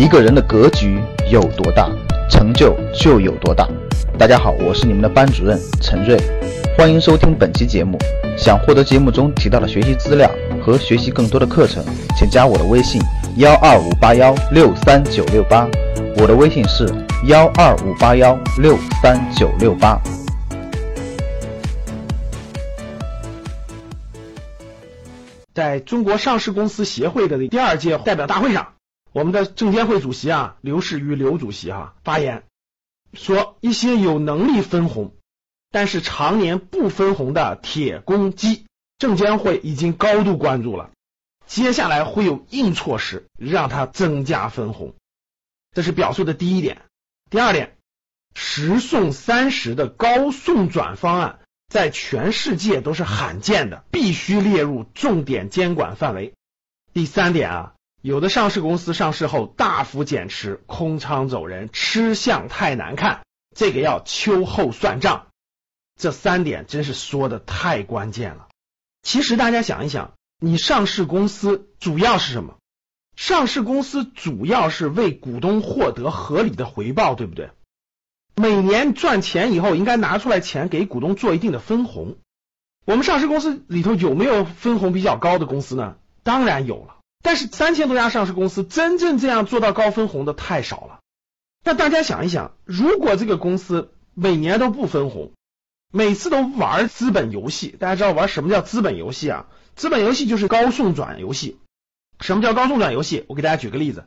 一个人的格局有多大，成就就有多大。大家好，我是你们的班主任陈瑞，欢迎收听本期节目。想获得节目中提到的学习资料和学习更多的课程，请加我的微信幺二五八幺六三九六八。我的微信是幺二五八幺六三九六八。在中国上市公司协会的第二届代表大会上，我们的证监会主席啊刘士余刘主席哈发言说，一些有能力分红，但是常年不分红的铁公鸡，证监会已经高度关注了，接下来会有硬措施让它增加分红，这是表述的第一点。第二点，十送三十的高送转方案。在全世界都是罕见的，必须列入重点监管范围。第三点啊，有的上市公司上市后大幅减持、空仓走人，吃相太难看，这个要秋后算账。这三点真是说的太关键了。其实大家想一想，你上市公司主要是什么？上市公司主要是为股东获得合理的回报，对不对？每年赚钱以后，应该拿出来钱给股东做一定的分红。我们上市公司里头有没有分红比较高的公司呢？当然有了。但是三千多家上市公司，真正这样做到高分红的太少了。那大家想一想，如果这个公司每年都不分红，每次都玩资本游戏，大家知道玩什么叫资本游戏啊？资本游戏就是高送转游戏。什么叫高送转游戏？我给大家举个例子，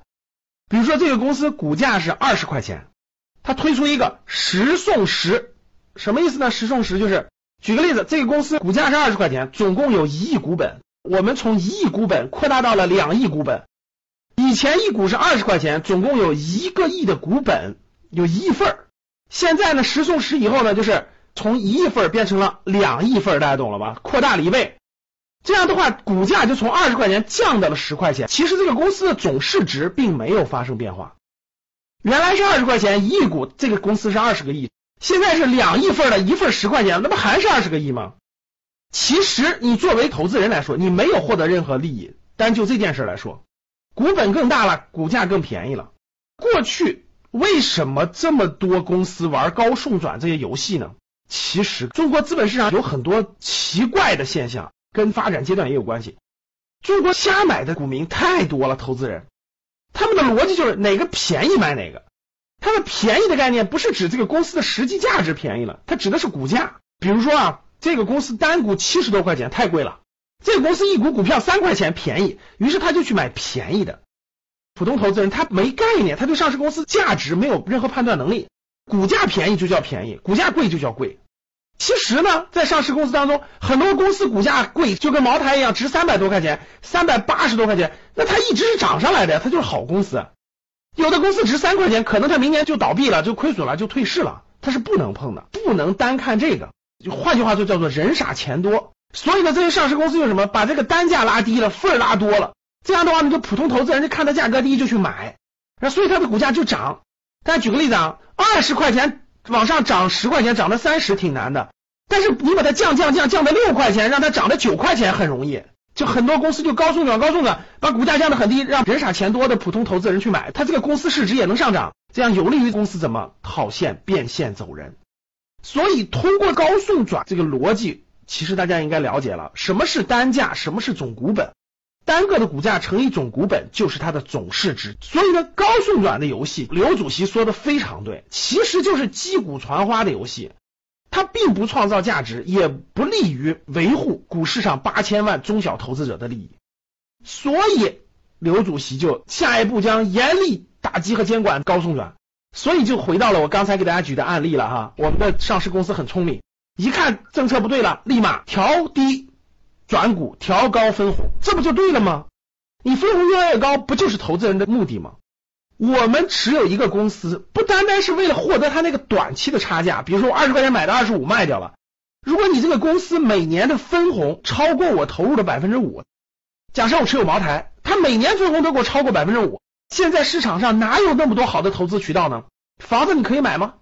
比如说这个公司股价是二十块钱。它推出一个十送十，什么意思呢？十送十就是，举个例子，这个公司股价是二十块钱，总共有一亿股本，我们从一亿股本扩大到了两亿股本。以前一股是二十块钱，总共有一个亿的股本，有一亿份儿。现在呢，十送十以后呢，就是从一亿份变成了两亿份，大家懂了吧？扩大了一倍。这样的话，股价就从二十块钱降到了十块钱。其实这个公司的总市值并没有发生变化。原来是二十块钱一亿股，这个公司是二十个亿，现在是两亿份的，一份十块钱，那不还是二十个亿吗？其实你作为投资人来说，你没有获得任何利益，单就这件事来说，股本更大了，股价更便宜了。过去为什么这么多公司玩高送转这些游戏呢？其实中国资本市场有很多奇怪的现象，跟发展阶段也有关系。中国瞎买的股民太多了，投资人。他们的逻辑就是哪个便宜买哪个，他们便宜的概念不是指这个公司的实际价值便宜了，它指的是股价。比如说啊，这个公司单股七十多块钱太贵了，这个公司一股股票三块钱便宜，于是他就去买便宜的。普通投资人他没概念，他对上市公司价值没有任何判断能力，股价便宜就叫便宜，股价贵就叫贵。其实呢，在上市公司当中，很多公司股价贵，就跟茅台一样，值三百多块钱，三百八十多块钱，那它一直是涨上来的，它就是好公司。有的公司值三块钱，可能它明年就倒闭了，就亏损了，就退市了，它是不能碰的，不能单看这个。就换句话说，叫做人傻钱多。所以呢，这些上市公司用什么？把这个单价拉低了，份儿拉多了，这样的话，呢就普通投资人就看它价格低就去买，那所以它的股价就涨。大家举个例子啊，二十块钱。往上涨十块钱，涨到三十挺难的，但是你把它降降降降到六块钱，让它涨到九块钱很容易。就很多公司就高送转高送转，把股价降得很低，让人傻钱多的普通投资人去买，它这个公司市值也能上涨，这样有利于公司怎么套现变现走人。所以通过高送转这个逻辑，其实大家应该了解了什么是单价，什么是总股本。单个的股价乘以总股本就是它的总市值，所以呢，高送转的游戏，刘主席说的非常对，其实就是击鼓传花的游戏，它并不创造价值，也不利于维护股市上八千万中小投资者的利益，所以刘主席就下一步将严厉打击和监管高送转，所以就回到了我刚才给大家举的案例了哈，我们的上市公司很聪明，一看政策不对了，立马调低。转股调高分红，这不就对了吗？你分红越来越高，不就是投资人的目的吗？我们持有一个公司，不单单是为了获得它那个短期的差价，比如说我二十块钱买的二十五卖掉了。如果你这个公司每年的分红超过我投入的百分之五，假设我持有茅台，它每年分红都给我超过百分之五，现在市场上哪有那么多好的投资渠道呢？房子你可以买吗？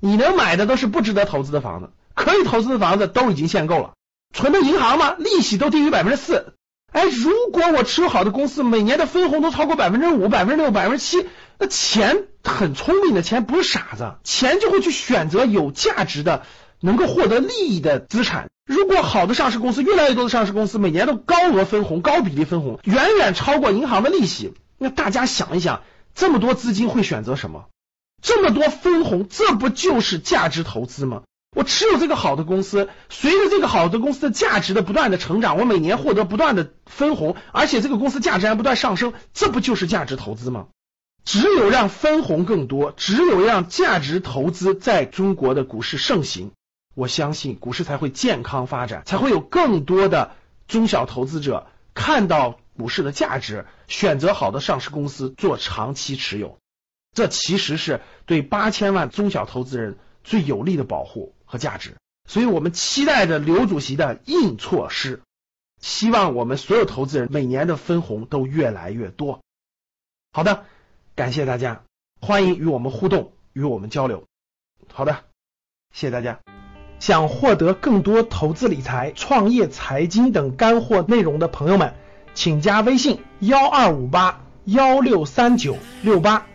你能买的都是不值得投资的房子，可以投资的房子都已经限购了。存的银行吗？利息都低于百分之四，哎，如果我持有好的公司每年的分红都超过百分之五、百分之六、百分之七，那钱很聪明的钱不是傻子，钱就会去选择有价值的、能够获得利益的资产。如果好的上市公司，越来越多的上市公司每年都高额分红、高比例分红，远远超过银行的利息，那大家想一想，这么多资金会选择什么？这么多分红，这不就是价值投资吗？我持有这个好的公司，随着这个好的公司的价值的不断的成长，我每年获得不断的分红，而且这个公司价值还不断上升，这不就是价值投资吗？只有让分红更多，只有让价值投资在中国的股市盛行，我相信股市才会健康发展，才会有更多的中小投资者看到股市的价值，选择好的上市公司做长期持有。这其实是对八千万中小投资人最有力的保护。和价值，所以我们期待着刘主席的硬措施，希望我们所有投资人每年的分红都越来越多。好的，感谢大家，欢迎与我们互动，与我们交流。好的，谢谢大家。想获得更多投资理财、创业财经等干货内容的朋友们，请加微信幺二五八幺六三九六八。